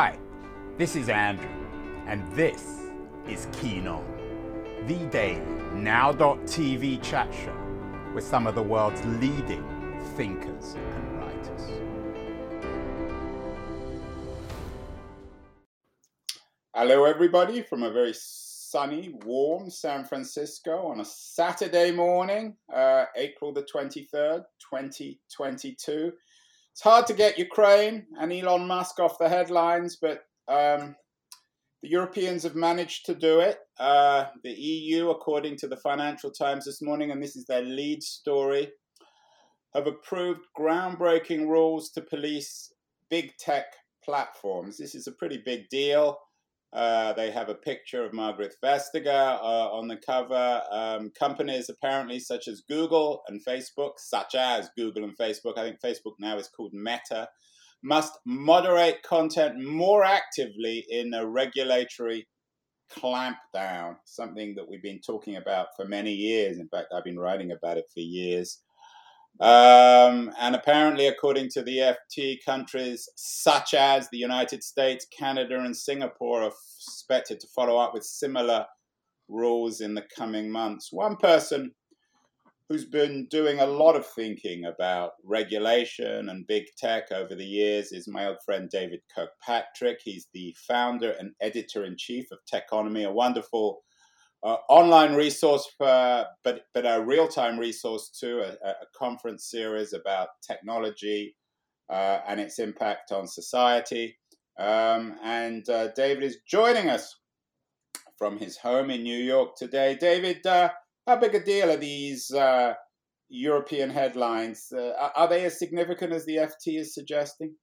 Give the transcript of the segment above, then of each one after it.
Hi, this is Andrew, and this is Keen On, the daily now.tv chat show with some of the world's leading thinkers and writers. Hello, everybody, from a very sunny, warm San Francisco on a Saturday morning, uh, April the 23rd, 2022. It's hard to get Ukraine and Elon Musk off the headlines, but um, the Europeans have managed to do it. Uh, the EU, according to the Financial Times this morning, and this is their lead story, have approved groundbreaking rules to police big tech platforms. This is a pretty big deal. Uh, they have a picture of Margaret Vestager uh, on the cover. Um, companies apparently such as Google and Facebook, such as Google and Facebook, I think Facebook now is called Meta, must moderate content more actively in a regulatory clampdown, something that we've been talking about for many years. In fact, I've been writing about it for years. Um, and apparently, according to the FT, countries such as the United States, Canada, and Singapore are expected to follow up with similar rules in the coming months. One person who's been doing a lot of thinking about regulation and big tech over the years is my old friend David Kirkpatrick. He's the founder and editor in chief of Techonomy, a wonderful uh, online resource, for, but but a real time resource too, a, a, conference series about technology uh, and its impact on society. Um, and uh, David is joining us from his home in New York today. David, uh, how big a deal are these uh, European headlines? Uh, are they as significant as the FT is suggesting?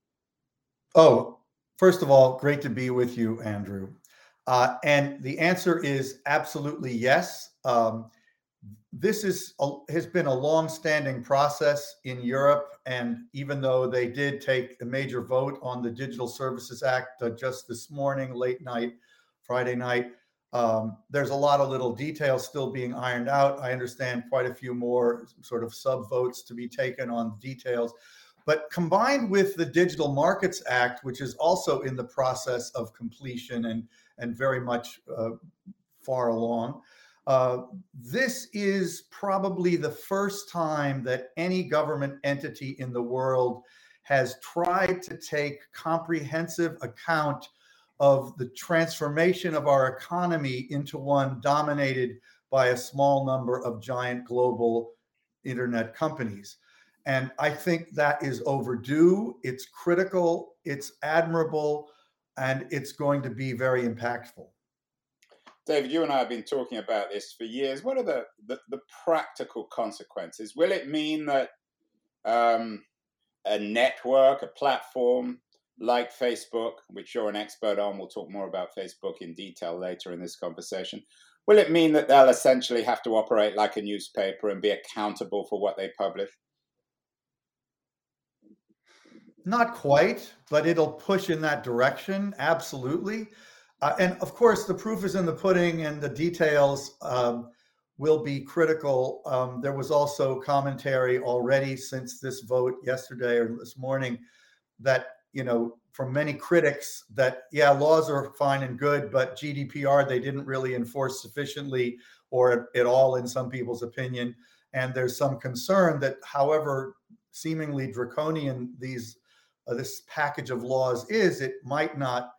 Oh, first of all, great to be with you, Andrew. Uh, and the answer is absolutely yes. Um, this is a, has been a long-standing process in Europe, and even though they did take a major vote on the Digital Services Act uh, just this morning, late night, Friday night, um, there's a lot of little details still being ironed out. I understand quite a few more sort of sub votes to be taken on details. But combined with the Digital Markets Act, which is also in the process of completion and and very much uh, far along. Uh, this is probably the first time that any government entity in the world has tried to take comprehensive account of the transformation of our economy into one dominated by a small number of giant global internet companies. And I think that is overdue. It's critical, it's admirable, and it's going to be very impactful. David, you and I have been talking about this for years. What are the, the, the practical consequences? Will it mean that um, a network, a platform like Facebook, which you're an expert on, we'll talk more about Facebook in detail later in this conversation. Will it mean that they'll essentially have to operate like a newspaper and be accountable for what they publish? Not quite, but it'll push in that direction. Absolutely. Uh, and of course, the proof is in the pudding, and the details um, will be critical. Um, there was also commentary already since this vote yesterday or this morning that, you know, from many critics that, yeah, laws are fine and good, but GDPR, they didn't really enforce sufficiently or at all, in some people's opinion. And there's some concern that, however seemingly draconian these uh, this package of laws is, it might not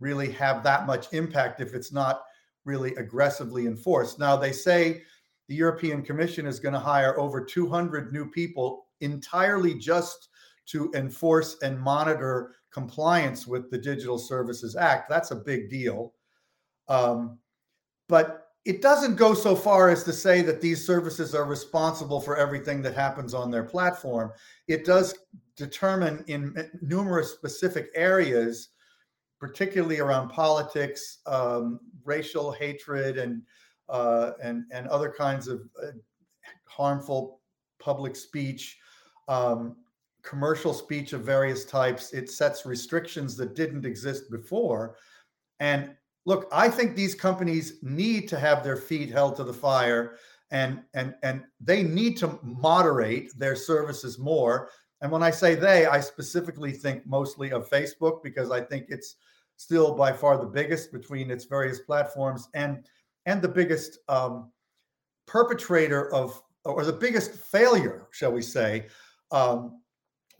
really have that much impact if it's not really aggressively enforced. Now, they say the European Commission is going to hire over 200 new people entirely just to enforce and monitor compliance with the Digital Services Act. That's a big deal. Um, but it doesn't go so far as to say that these services are responsible for everything that happens on their platform. It does determine in numerous specific areas, particularly around politics, um, racial hatred, and uh, and and other kinds of uh, harmful public speech, um, commercial speech of various types. It sets restrictions that didn't exist before. And look, I think these companies need to have their feet held to the fire and and and they need to moderate their services more and when I say they, I specifically think mostly of Facebook because I think it's still by far the biggest between its various platforms and and the biggest um, perpetrator of or the biggest failure, shall we say, um,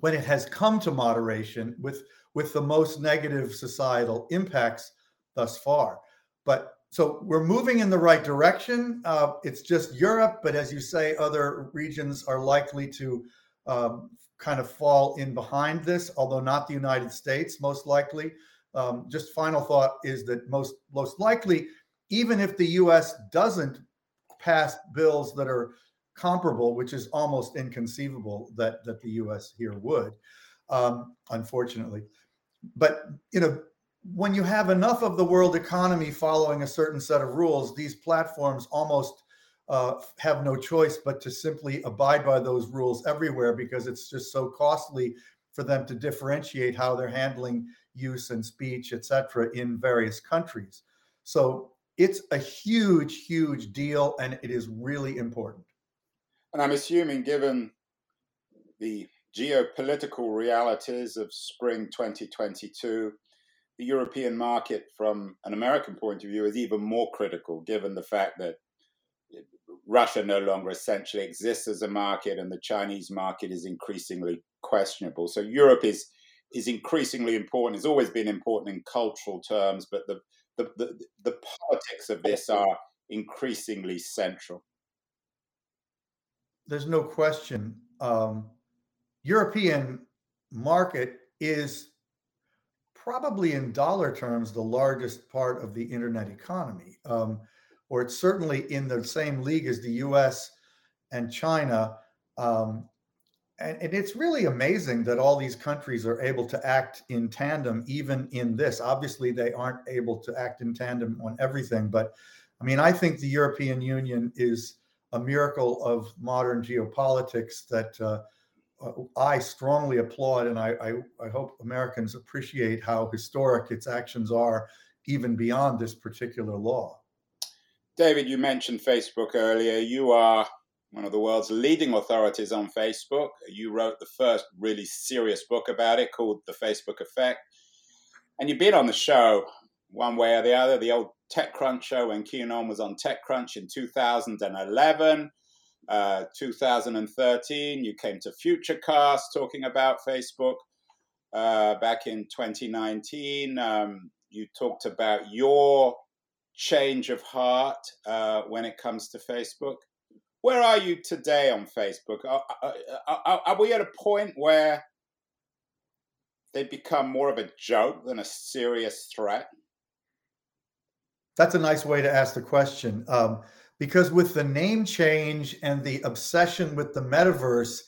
when it has come to moderation with with the most negative societal impacts thus far. But so we're moving in the right direction. Uh, it's just Europe, but as you say, other regions are likely to um, kind of fall in behind this, although not the United States, most likely. Um, just final thought is that most most likely, even if the U.S. doesn't pass bills that are comparable, which is almost inconceivable that that the U.S. here would, um, unfortunately. But you know, when you have enough of the world economy following a certain set of rules, these platforms almost uh, have no choice but to simply abide by those rules everywhere because it's just so costly for them to differentiate how they're handling use and speech, et cetera, in various countries. So it's a huge, huge deal, and it is really important. And I'm assuming, given the geopolitical realities of spring 2022, the European market, from an American point of view, is even more critical, given the fact that Russia no longer essentially exists as a market, and the Chinese market is increasingly questionable. So Europe is is increasingly important. It's always been important in cultural terms, but the the, the, the politics of this are increasingly central. There's no question. Um, European market is probably in dollar terms the largest part of the internet economy. Um, or it's certainly in the same league as the US and China. Um, and, and, it's really amazing that all these countries are able to act in tandem, even in this. Obviously, they aren't able to act in tandem on everything, but I mean, I think the European Union is a miracle of modern geopolitics that uh, uh I strongly applaud, and I, I, I hope Americans appreciate how historic its actions are, even beyond this particular law. David, you mentioned Facebook earlier. You are one of the world's leading authorities on Facebook. You wrote the first really serious book about it called The Facebook Effect. And you've been on the show one way or the other, the old TechCrunch show when Keen On was on TechCrunch in 2011. Uh, 2013, you came to Futurecast talking about Facebook. Uh, back in 2019, um, you talked about your change of heart uh, when it comes to Facebook. Where are you today on Facebook? Are, are, are, we at a point where they become more of a joke than a serious threat? That's a nice way to ask the question. Um, because with the name change and the obsession with the metaverse,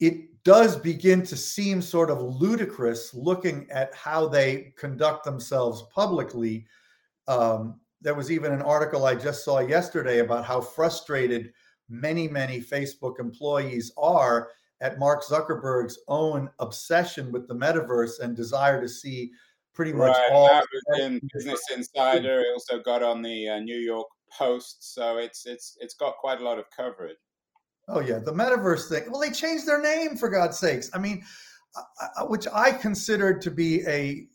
it does begin to seem sort of ludicrous looking at how they conduct themselves publicly um, there was even an article I just saw yesterday about how frustrated many, many Facebook employees are at Mark Zuckerberg's own obsession with the metaverse and desire to see pretty much right. all. That was in Business Insider. It also got on the uh, New York Post, so it's it's it's got quite a lot of coverage. Oh yeah, the metaverse thing. Well, they changed their name for God's sakes. I mean, which I considered to be a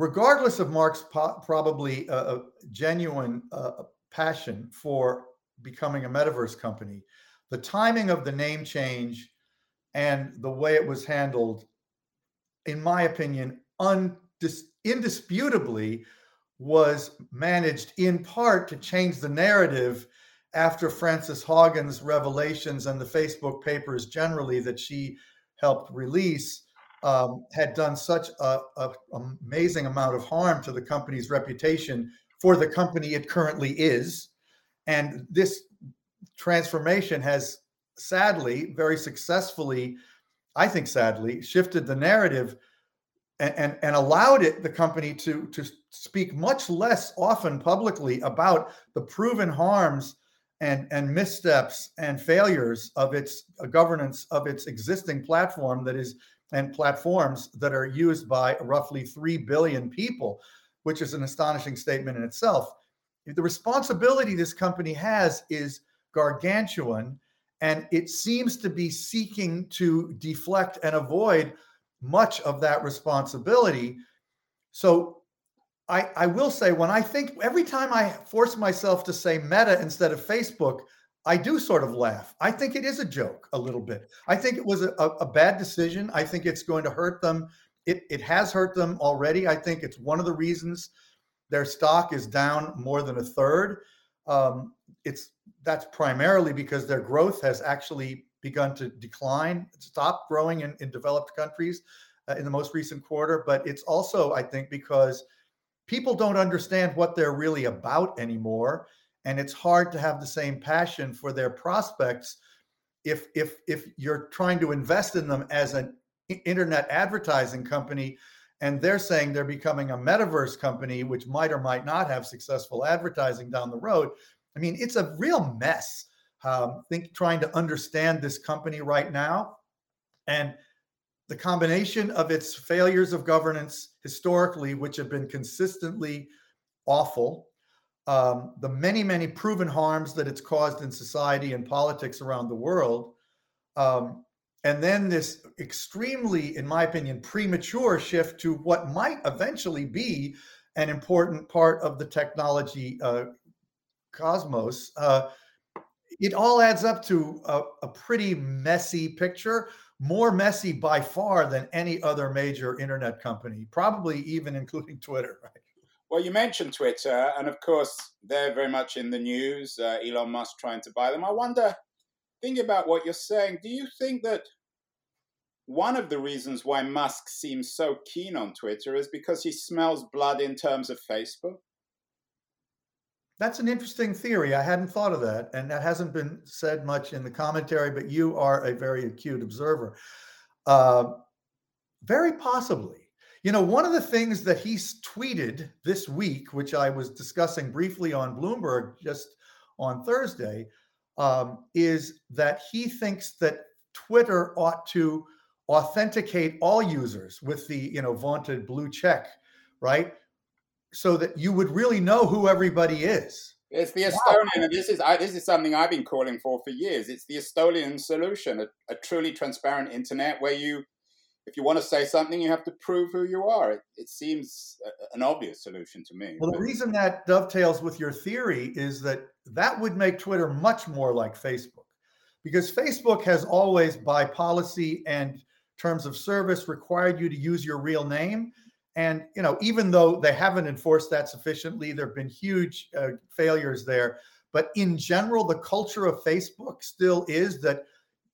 regardless of Mark's po- probably a, a genuine uh, passion for becoming a metaverse company, the timing of the name change and the way it was handled, in my opinion, undis- indisputably was managed in part to change the narrative after Frances Haugen's revelations and the Facebook papers generally that she helped release um, had done such a, a, amazing amount of harm to the company's reputation for the company it currently is, and this transformation has sadly, very successfully, I think sadly, shifted the narrative and, and, and allowed it the company to to speak much less often publicly about the proven harms and and missteps and failures of its uh, governance of its existing platform that is and platforms that are used by roughly 3 billion people, which is an astonishing statement in itself. The responsibility this company has is gargantuan, and it seems to be seeking to deflect and avoid much of that responsibility so I, I will say when I think every time I force myself to say Meta instead of Facebook, I do sort of laugh. I think it is a joke a little bit. I think it was a, a, bad decision. I think it's going to hurt them. It, it has hurt them already. I think it's one of the reasons their stock is down more than a third. Um, it's that's primarily because their growth has actually begun to decline, stop growing in, in developed countries uh, in the most recent quarter. But it's also, I think, because people don't understand what they're really about anymore and it's hard to have the same passion for their prospects if if if you're trying to invest in them as an internet advertising company and they're saying they're becoming a metaverse company which might or might not have successful advertising down the road. I mean it's a real mess um, think trying to understand this company right now and the combination of its failures of governance historically, which have been consistently awful, um, the many, many proven harms that it's caused in society and politics around the world, um, and then this extremely, in my opinion, premature shift to what might eventually be an important part of the technology uh, cosmos. Uh, it all adds up to a, a pretty messy picture more messy by far than any other major internet company, probably even including Twitter. Right? Well, you mentioned Twitter, and of course, they're very much in the news. Uh, Elon Musk trying to buy them. I wonder, thinking about what you're saying, do you think that one of the reasons why Musk seems so keen on Twitter is because he smells blood in terms of Facebook? That's an interesting theory. I hadn't thought of that, and that hasn't been said much in the commentary. But you are a very acute observer. Uh, very possibly. You know, one of the things that he's tweeted this week, which I was discussing briefly on Bloomberg just on Thursday, um, is that he thinks that Twitter ought to authenticate all users with the you know vaunted blue check, right? so that you would really know who everybody is. It's the Estonian, wow. and this is I, this is something I've been calling for for years. It's the Estonian solution, a, a, truly transparent internet where you, if you want to say something, you have to prove who you are. It, it seems a, an obvious solution to me. Well, the reason that dovetails with your theory is that that would make Twitter much more like Facebook, because Facebook has always, by policy and terms of service, required you to use your real name and you know, even though they haven't enforced that sufficiently, there have been huge uh, failures there. But in general, the culture of Facebook still is that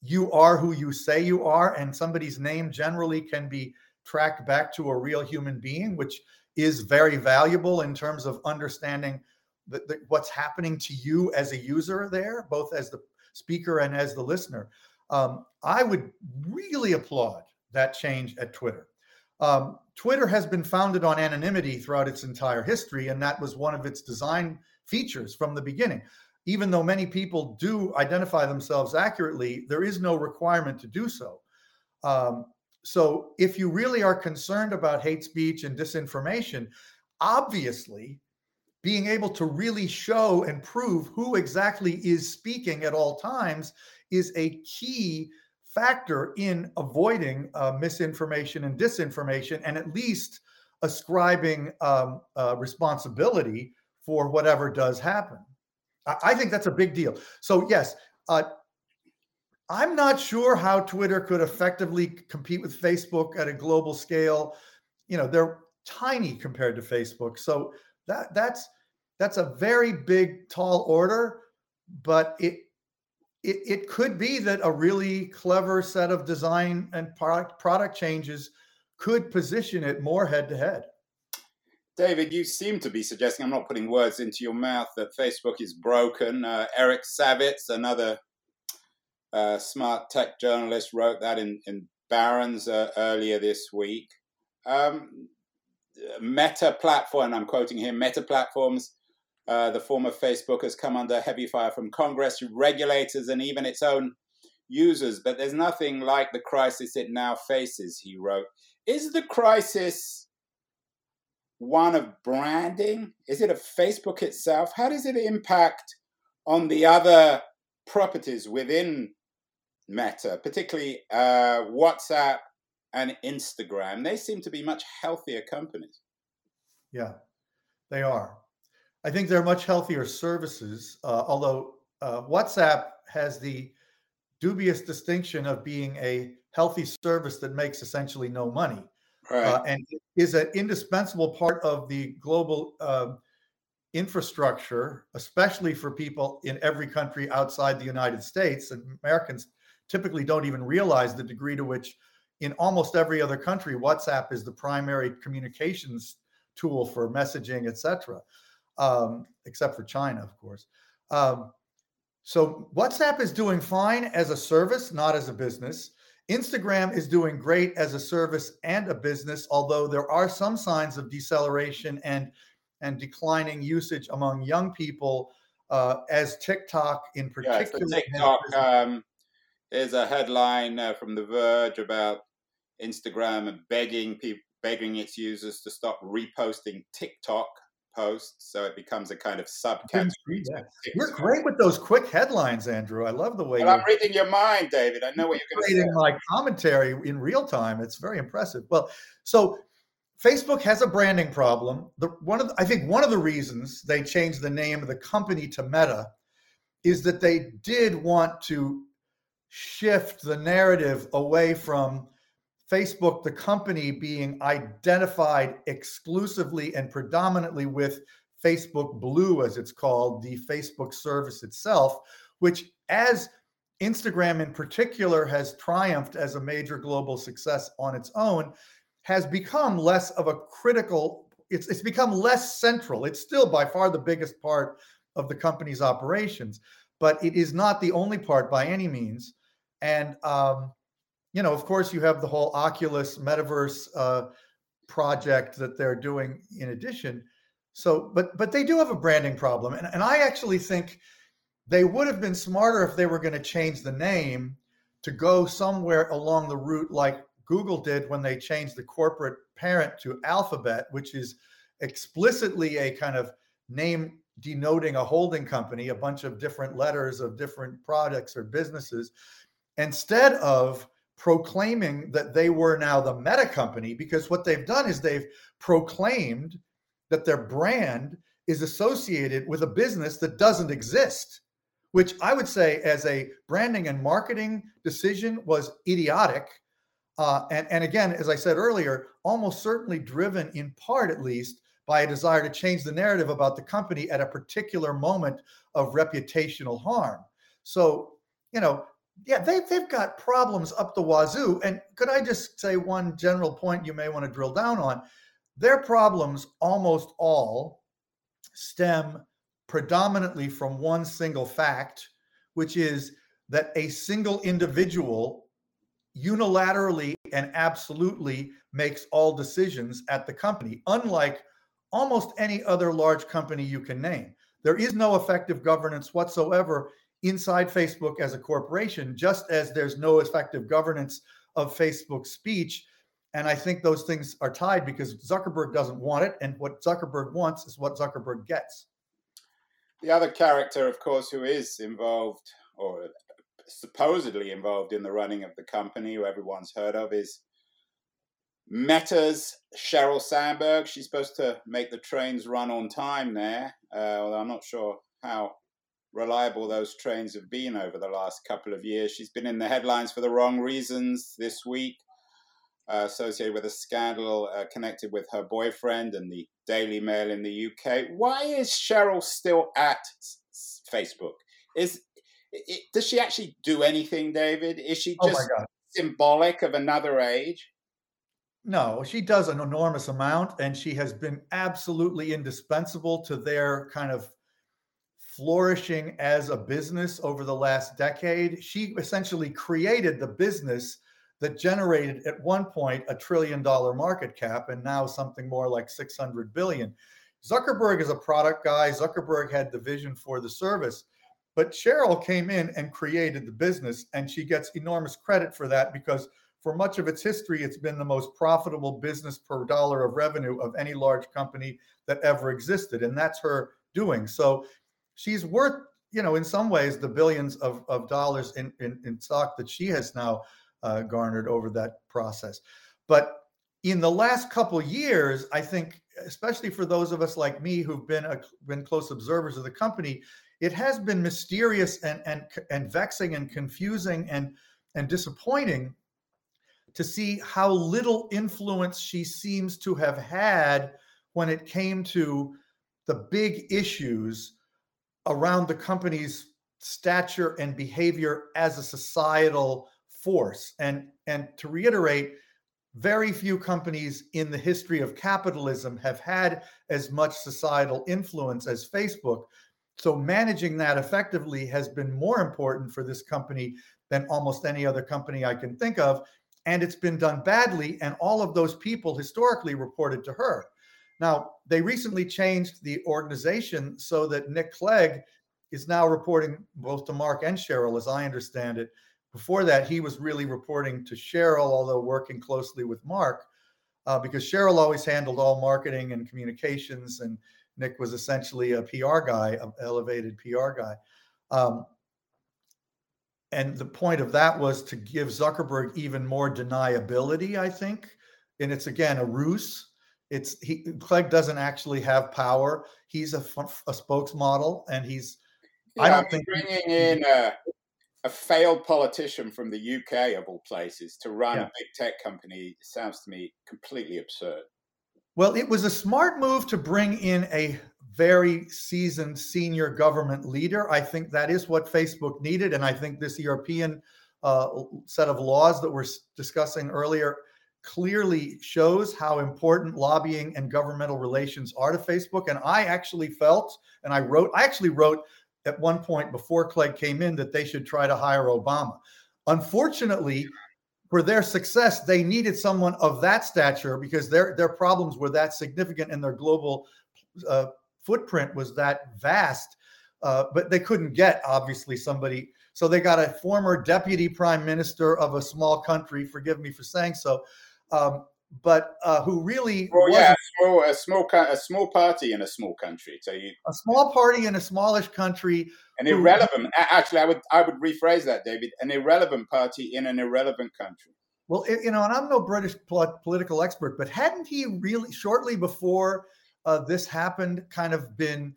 you are who you say you are, and somebody's name generally can be tracked back to a real human being, which is very valuable in terms of understanding the, the, what's happening to you as a user there, both as the speaker and as the listener. Um, I would really applaud that change at Twitter. Um, Twitter has been founded on anonymity throughout its entire history, and that was one of its design features from the beginning. Even though many people do identify themselves accurately, there is no requirement to do so. Um, so, if you really are concerned about hate speech and disinformation, obviously being able to really show and prove who exactly is speaking at all times is a key factor in avoiding uh, misinformation and disinformation and at least ascribing um, uh, responsibility for whatever does happen. I, think that's a big deal. So, yes, uh, I'm not sure how Twitter could effectively compete with Facebook at a global scale. You know, they're tiny compared to Facebook. So that that's that's a very big, tall order, but it it, it could be that a really clever set of design and product product changes could position it more head to head. David, you seem to be suggesting, I'm not putting words into your mouth, that Facebook is broken. Uh, Eric Savitz, another uh, smart tech journalist, wrote that in, in Barron's uh, earlier this week. Um, Meta platform, I'm quoting here, Meta platforms uh, the former Facebook has come under heavy fire from Congress, regulators, and even its own users. But there's nothing like the crisis it now faces, he wrote. Is the crisis one of branding? Is it of Facebook itself? How does it impact on the other properties within Meta, particularly uh, WhatsApp and Instagram? They seem to be much healthier companies. Yeah, they are. I think they're much healthier services, uh, although uh, WhatsApp has the dubious distinction of being a healthy service that makes essentially no money. Right. Uh, and is an indispensable part of the global uh, infrastructure, especially for people in every country outside the United States. And Americans typically don't even realize the degree to which, in almost every other country, WhatsApp is the primary communications tool for messaging, etc. Um, except for China, of course. Um, so WhatsApp is doing fine as a service, not as a business. Instagram is doing great as a service and a business, although there are some signs of deceleration and and declining usage among young people uh, as TikTok in particular. Yeah, TikTok um, is a headline uh, from The Verge about Instagram begging people, begging its users to stop reposting TikTok posts, so it becomes a kind of subcategory. You're great with those quick headlines, Andrew. I love the way well, I'm reading your mind, David. I know what you're going to say. my commentary in real time. It's very impressive. Well, so Facebook has a branding problem. The one of the, I think one of the reasons they changed the name of the company to Meta is that they did want to shift the narrative away from Facebook, the company, being identified exclusively and predominantly with Facebook Blue, as it's called, the Facebook service itself, which, as Instagram in particular has triumphed as a major global success on its own, has become less of a critical, it's, it's become less central. It's still by far the biggest part of the company's operations, but it is not the only part by any means. And, um, you know, of course, you have the whole Oculus metaverse uh, project that they're doing in addition. So, but but they do have a branding problem, and, and I actually think they would have been smarter if they were going to change the name to go somewhere along the route like Google did when they changed the corporate parent to Alphabet, which is explicitly a kind of name denoting a holding company, a bunch of different letters of different products or businesses, instead of proclaiming that they were now the meta company, because what they've done is they've proclaimed that their brand is associated with a business that doesn't exist, which I would say, as a branding and marketing decision, was idiotic uh, and, and again, as I said earlier, almost certainly driven in part, at least, by a desire to change the narrative about the company at a particular moment of reputational harm. So, you know, yeah, they, they've got problems up the wazoo. And could I just say one general point you may want to drill down on? Their problems almost all stem predominantly from one single fact, which is that a single individual unilaterally and absolutely makes all decisions at the company, unlike almost any other large company you can name. There is no effective governance whatsoever inside Facebook as a corporation, just as there's no effective governance of Facebook speech. And I think those things are tied because Zuckerberg doesn't want it. And what Zuckerberg wants is what Zuckerberg gets. The other character, of course, who is involved or supposedly involved in the running of the company, who everyone's heard of, is Meta's Sheryl Sandberg. She's supposed to make the trains run on time there, uh, although I'm not sure how reliable those trains have been over the last couple of years. She's been in the headlines for the wrong reasons this week, uh, associated with a scandal uh, connected with her boyfriend and the Daily Mail in the UK. Why is Sheryl still at Facebook? Is it, does she actually do anything, David? Is she oh just oh symbolic of another age? No, she does an enormous amount, and she has been absolutely indispensable to their kind of flourishing as a business over the last decade. She essentially created the business that generated at one point a trillion dollar market cap and now something more like 600 billion. Zuckerberg is a product guy. Zuckerberg had the vision for the service. But Sheryl came in and created the business, and she gets enormous credit for that because for much of its history, it's been the most profitable business per dollar of revenue of any large company that ever existed. And that's her doing. So she's worth, you know, in some ways, the billions of, of dollars in, in, in stock that she has now uh, garnered over that process. But in the last couple years, I think, especially for those of us like me who've been a, been close observers of the company, it has been mysterious and and and vexing and confusing and and disappointing to see how little influence she seems to have had when it came to the big issues around the company's stature and behavior as a societal force. And, and to reiterate, very few companies in the history of capitalism have had as much societal influence as Facebook. So managing that effectively has been more important for this company than almost any other company I can think of. And it's been done badly. And all of those people historically reported to her. Now, they recently changed the organization so that Nick Clegg is now reporting both to Mark and Sheryl, as I understand it. Before that, he was really reporting to Sheryl, although working closely with Mark, uh, because Sheryl always handled all marketing and communications, and Nick was essentially a PR guy, an elevated PR guy. Um, and the point of that was to give Zuckerberg even more deniability, I think. And it's again a ruse it's he Clegg doesn't actually have power. He's a, a spokesmodel, and he's. Yeah, I don't think bringing in a, a, failed politician from the UK of all places to run yeah. a big tech company sounds to me completely absurd. Well, it was a smart move to bring in a very seasoned senior government leader. I think that is what Facebook needed, and I think this European uh, set of laws that we're discussing earlier clearly shows how important lobbying and governmental relations are to Facebook. And I actually felt, and I wrote, I actually wrote at one point before Clegg came in that they should try to hire Obama. Unfortunately, for their success, they needed someone of that stature because their their problems were that significant and their global uh, footprint was that vast. Uh, but they couldn't get obviously somebody. So they got a former deputy prime minister of a small country. Forgive me for saying so, um, but uh, who really well, yeah, a small, a small, a small party in a small country. So you a small party in a smallish country, an who, irrelevant. Actually, I would I would rephrase that, David. An irrelevant party in an irrelevant country. Well, you know, and I'm no British political expert, but hadn't he really shortly before uh, this happened, kind of been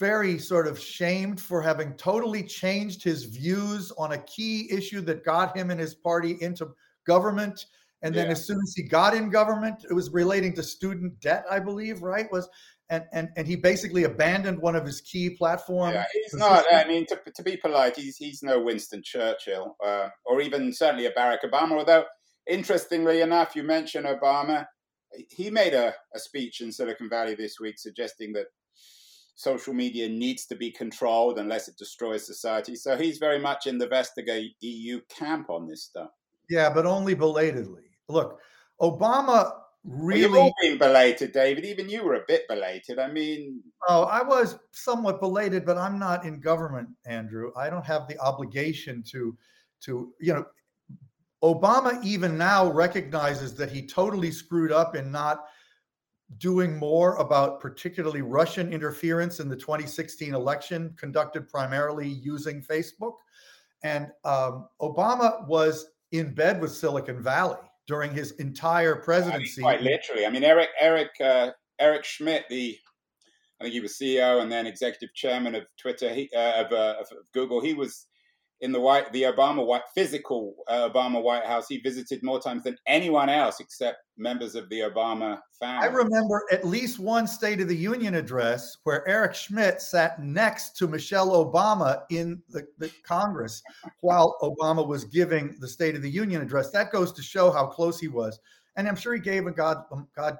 very sort of shamed for having totally changed his views on a key issue that got him and his party into government? And then yeah. as soon as he got in government, it was relating to student debt, I believe, right? Was and and and he basically abandoned one of his key platforms. Yeah, he's not. I mean, to, to be polite, he's he's no Winston Churchill, uh, or even certainly a Barack Obama. Although, interestingly enough, you mentioned Obama. He made a, a speech in Silicon Valley this week suggesting that social media needs to be controlled unless it destroys society. So he's very much in the Vestager EU camp on this stuff. Yeah, but only belatedly look, Obama really well, you've all been belated, David. Even you were a bit belated. I mean, oh, I was somewhat belated, but I'm not in government, Andrew. I don't have the obligation to, to you know, Obama even now recognizes that he totally screwed up in not doing more about particularly Russian interference in the 2016 election, conducted primarily using Facebook. And um, Obama was in bed with Silicon Valley during his entire presidency. quite literally. I mean, Eric Eric uh, Eric Schmidt, the I think he was CEO and then executive chairman of Twitter, he, uh, of, uh, of, Google. He was in the white the Obama white physical uh, Obama White House, he visited more times than anyone else except members of the Obama family. I remember at least one State of the Union address where Eric Schmidt sat next to Michelle Obama in the, the Congress while Obama was giving the State of the Union address. That goes to show how close he was, and I'm sure he gave a god, um, god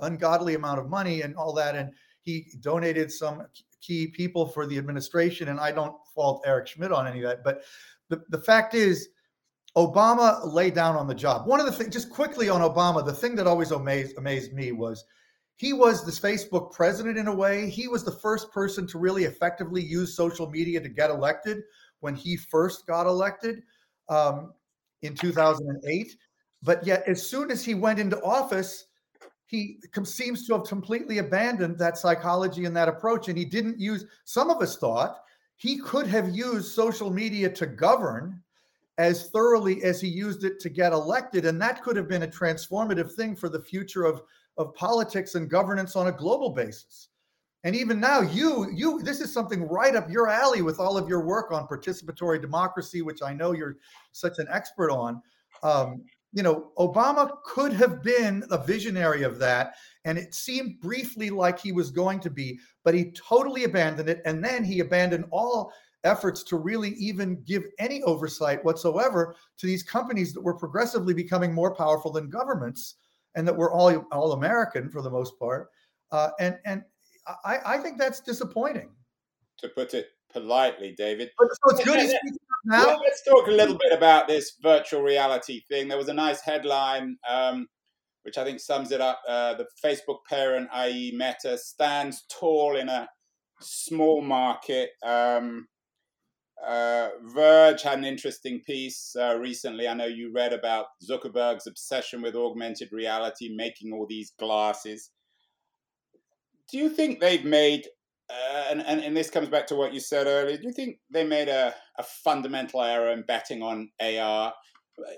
ungodly amount of money and all that, and he donated some key people for the administration, and I don't fault Eric Schmidt on any of that. But the, the fact is, Obama laid down on the job. One of the things, just quickly on Obama, the thing that always amazed, amazed me was he was this Facebook president in a way. He was the first person to really effectively use social media to get elected when he first got elected um, in 2008. But yet, as soon as he went into office, he seems to have completely abandoned that psychology and that approach. And he didn't use, some of us thought he could have used social media to govern as thoroughly as he used it to get elected. And that could have been a transformative thing for the future of, of politics and governance on a global basis. And even now, you, you, this is something right up your alley with all of your work on participatory democracy, which I know you're such an expert on. Um, you know, Obama could have been a visionary of that. And it seemed briefly like he was going to be, but he totally abandoned it. And then he abandoned all efforts to really even give any oversight whatsoever to these companies that were progressively becoming more powerful than governments and that were all, all American for the most part. Uh, and and I, I think that's disappointing. To put it politely, David. So it's good now. Well, let's talk a little bit about this virtual reality thing. There was a nice headline, um, which I think sums it up. Uh, the Facebook parent, i.e., Meta, stands tall in a small market. Um, uh, Verge had an interesting piece uh, recently. I know you read about Zuckerberg's obsession with augmented reality, making all these glasses. Do you think they've made, uh, and, and, and this comes back to what you said earlier, do you think they made a, a fundamental error in betting on AR?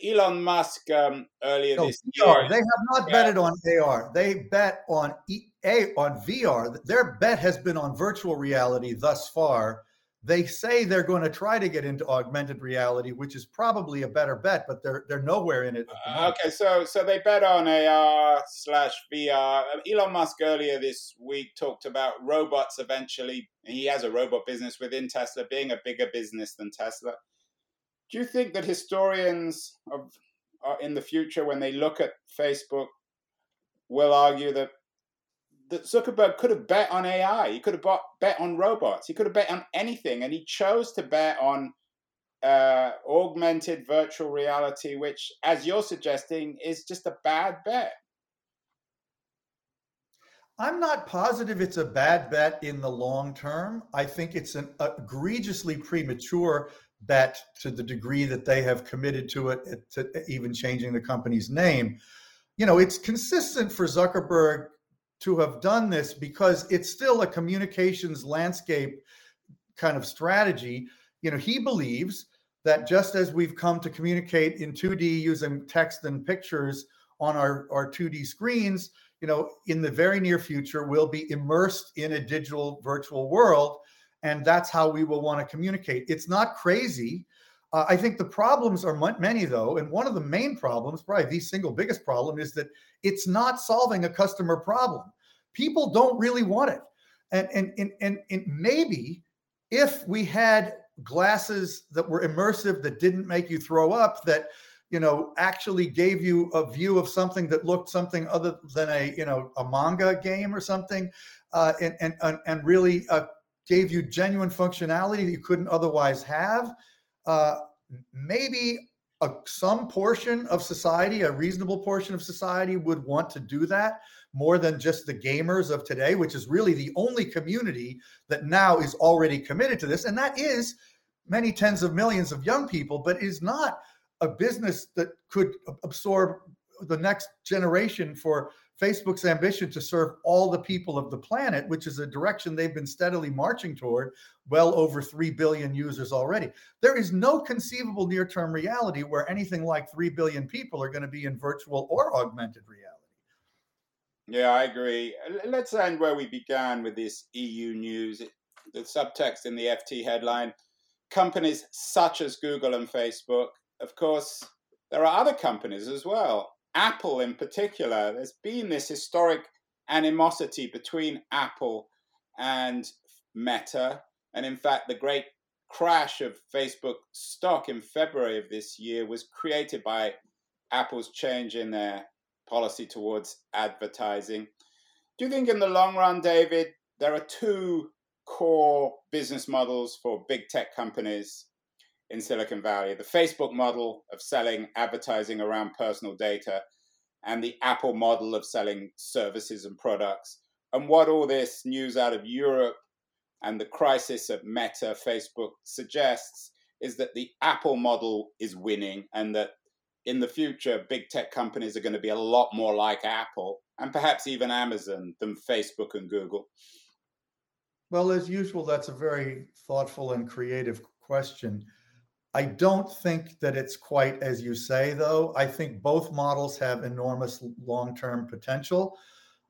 Elon Musk um, earlier no, this VR. year. They have not yeah. betted on AR. They bet on e- a on VR. Their bet has been on virtual reality thus far they say they're going to try to get into augmented reality, which is probably a better bet, but they're they're nowhere in it. Uh, okay, so so they bet on AR slash VR. Uh, Elon Musk earlier this week talked about robots eventually. He has a robot business within Tesla, being a bigger business than Tesla. Do you think that historians of uh, in the future, when they look at Facebook, will argue that that Zuckerberg could have bet on AI. He could have bought, bet on robots. He could have bet on anything, and he chose to bet on uh, augmented virtual reality, which, as you're suggesting, is just a bad bet. I'm not positive it's a bad bet in the long term. I think it's an egregiously premature bet to the degree that they have committed to it, to even changing the company's name. You know, it's consistent for Zuckerberg to have done this because it's still a communications landscape kind of strategy. You know, he believes that just as we've come to communicate in 2D using text and pictures on our, our 2D screens, you know, in the very near future, we'll be immersed in a digital virtual world. And that's how we will want to communicate. It's not crazy. Uh, I think the problems are many, though. And one of the main problems, probably the single biggest problem, is that it's not solving a customer problem. People don't really want it. And, and, and, and, and maybe if we had glasses that were immersive, that didn't make you throw up, that you know actually gave you a view of something that looked something other than a you know a manga game or something uh, and, and and really uh, gave you genuine functionality that you couldn't otherwise have uh, maybe a, some portion of society, a reasonable portion of society, would want to do that more than just the gamers of today, which is really the only community that now is already committed to this. And that is many tens of millions of young people, but is not a business that could absorb the next generation for Facebook's ambition to serve all the people of the planet, which is a direction they've been steadily marching toward, well over 3 billion users already. There is no conceivable near term reality where anything like 3 billion people are going to be in virtual or augmented reality. Yeah, I agree. Let's end where we began with this EU news. The subtext in the FT headline companies such as Google and Facebook. Of course, there are other companies as well Apple in particular, there's been this historic animosity between Apple and Meta. And in fact, the great crash of Facebook stock in February of this year was created by Apple's change in their policy towards advertising. Do you think in the long run, David, there are two core business models for big tech companies in Silicon Valley the Facebook model of selling advertising around personal data, and the Apple model of selling services and products. And what all this news out of Europe and the crisis at Meta, Facebook suggests is that the Apple model is winning and that in the future, big tech companies are going to be a lot more like Apple and perhaps even Amazon than Facebook and Google. Well, as usual, that's a very thoughtful and creative question. I don't think that it's quite as you say, though. I think both models have enormous long term potential.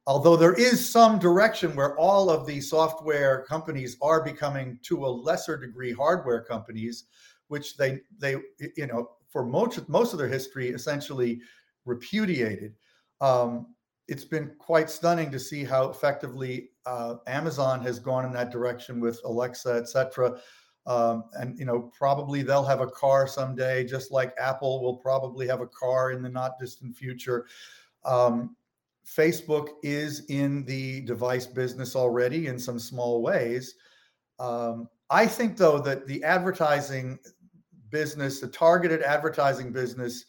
Although there is some direction where all of the software companies are becoming, to a lesser degree, hardware companies, which they they you know for most most of their history essentially repudiated. Um, it's been quite stunning to see how effectively uh, Amazon has gone in that direction with Alexa, et cetera. Um, and you know, probably they'll have a car someday, just like Apple will probably have a car in the not distant future. Um, Facebook is in the device business already in some small ways. Um, I think, though, that the advertising business, the targeted advertising business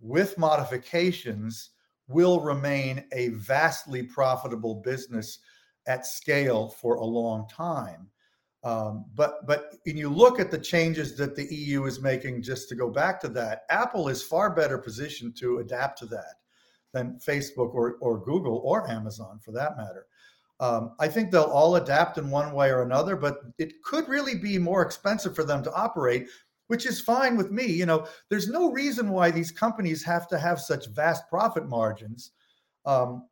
with modifications, will remain a vastly profitable business at scale for a long time. Um, but but when you look at the changes that the EU is making, just to go back to that, Apple is far better positioned to adapt to that than Facebook or, or Google or Amazon for that matter. Um, I think they'll all adapt in one way or another, but it could really be more expensive for them to operate, which is fine with me. You know, there's no reason why these companies have to have such vast profit margins. Um,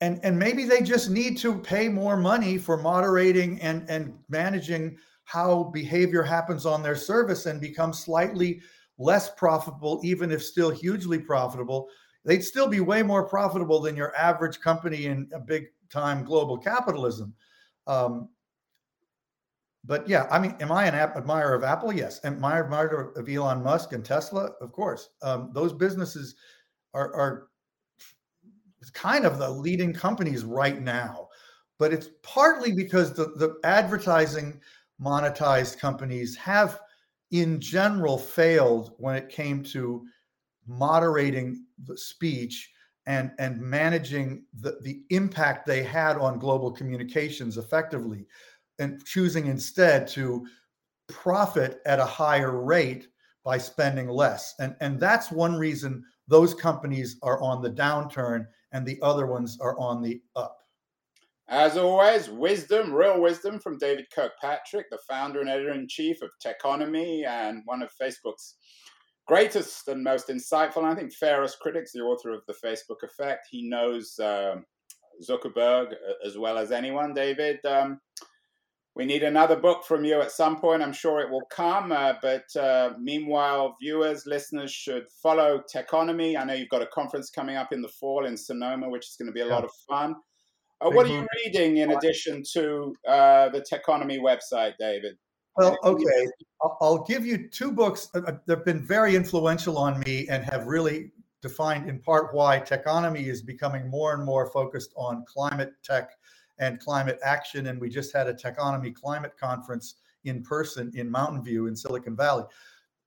and and maybe they just need to pay more money for moderating and and managing how behavior happens on their service and become slightly less profitable even if still hugely profitable. They'd still be way more profitable than your average company in a big time global capitalism. Um, but yeah i mean am i an admirer of apple? Yes. Am i an admirer of elon musk and tesla? Of course. Um, those businesses are, are kind of the leading companies right now. But it's partly because the, the advertising monetized companies have, in general, failed when it came to moderating the speech and, and managing the, the impact they had on global communications effectively, and choosing instead to profit at a higher rate by spending less. And, and that's one reason those companies are on the downturn and the other ones are on the up. As always, wisdom, real wisdom from David Kirkpatrick, the founder and editor in chief of Techonomy and one of Facebook's greatest and most insightful, and I think fairest critics, the author of The Facebook Effect. He knows um, Zuckerberg as well as anyone, David. Um, we need another book from you at some point. I'm sure it will come. Uh, but uh, meanwhile, viewers, listeners should follow Techonomy. I know you've got a conference coming up in the fall in Sonoma, which is going to be a yeah. lot of fun. Uh, what are you reading in addition to uh, the Techonomy website, David? Well, okay. I'll give you two books that have been very influential on me and have really defined in part why Techonomy is becoming more and more focused on climate tech and climate action. And we just had a Techonomy climate conference in person in Mountain View in Silicon Valley.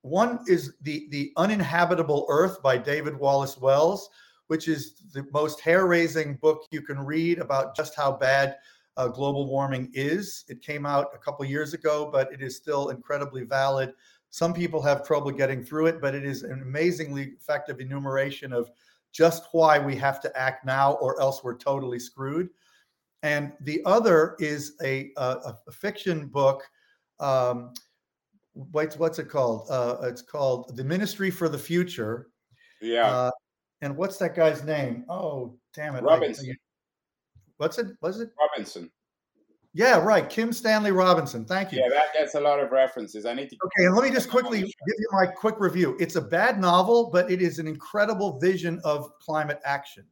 One is the the Uninhabitable Earth by David Wallace Wells, which is the most hair-raising book you can read about just how bad uh, global warming is. It came out a couple years ago, but it is still incredibly valid. Some people have trouble getting through it, but it is an amazingly effective enumeration of just why we have to act now, or else we're totally screwed and the other is a, a, a fiction book. Um, what's what's it called? Uh, it's called The Ministry for the Future. Yeah. Uh, and what's that guy's name? Oh, damn it! Robinson. I, what's it? Was it Robinson? Yeah, right. Kim Stanley Robinson. Thank you. Yeah, that gets a lot of references. I need to. Okay, and let me just quickly give you my quick review. It's a bad novel, but it is an incredible vision of climate action.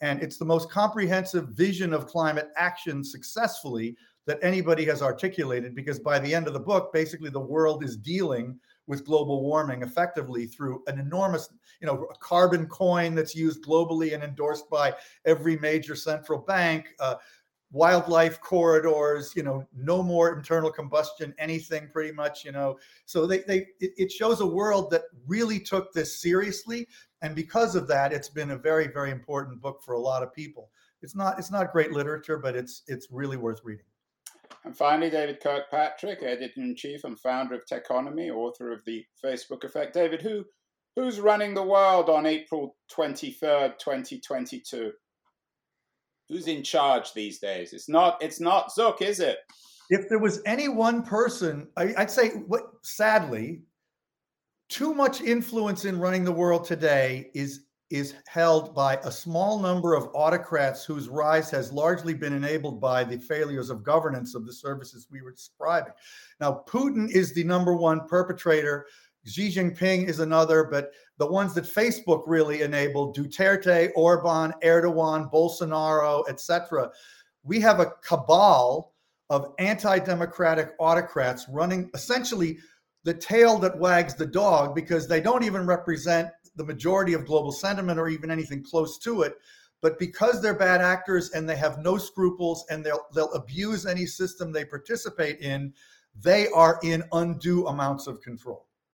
And it's the most comprehensive vision of climate action successfully that anybody has articulated because by the end of the book, basically the world is dealing with global warming effectively through an enormous, you know, carbon coin that's used globally and endorsed by every major central bank, uh, wildlife corridors, you know, no more internal combustion, anything pretty much, you know. So they, they it, shows a world that really took this seriously and because of that it's been a very very important book for a lot of people. It's not it's not great literature but it's it's really worth reading. And finally david kirkpatrick editor-in-chief and founder of techonomy author of the facebook effect. David who who's running the world on april 23rd 2022 who's in charge these days it's not it's not zuck is it if there was any one person, I, would say, what sadly, too much influence in running the world today is is held by a small number of autocrats whose rise has largely been enabled by the failures of governance of the services we were describing. Now, Putin is the number one perpetrator. Xi Jinping is another, but the ones that Facebook really enabled, Duterte, Orban, Erdogan, Bolsonaro, etc. We have a cabal of anti-democratic autocrats running essentially the tail that wags the dog because they don't even represent the majority of global sentiment or even anything close to it. But because they're bad actors and they have no scruples and they'll they'll abuse any system they participate in, they are in undue amounts of control.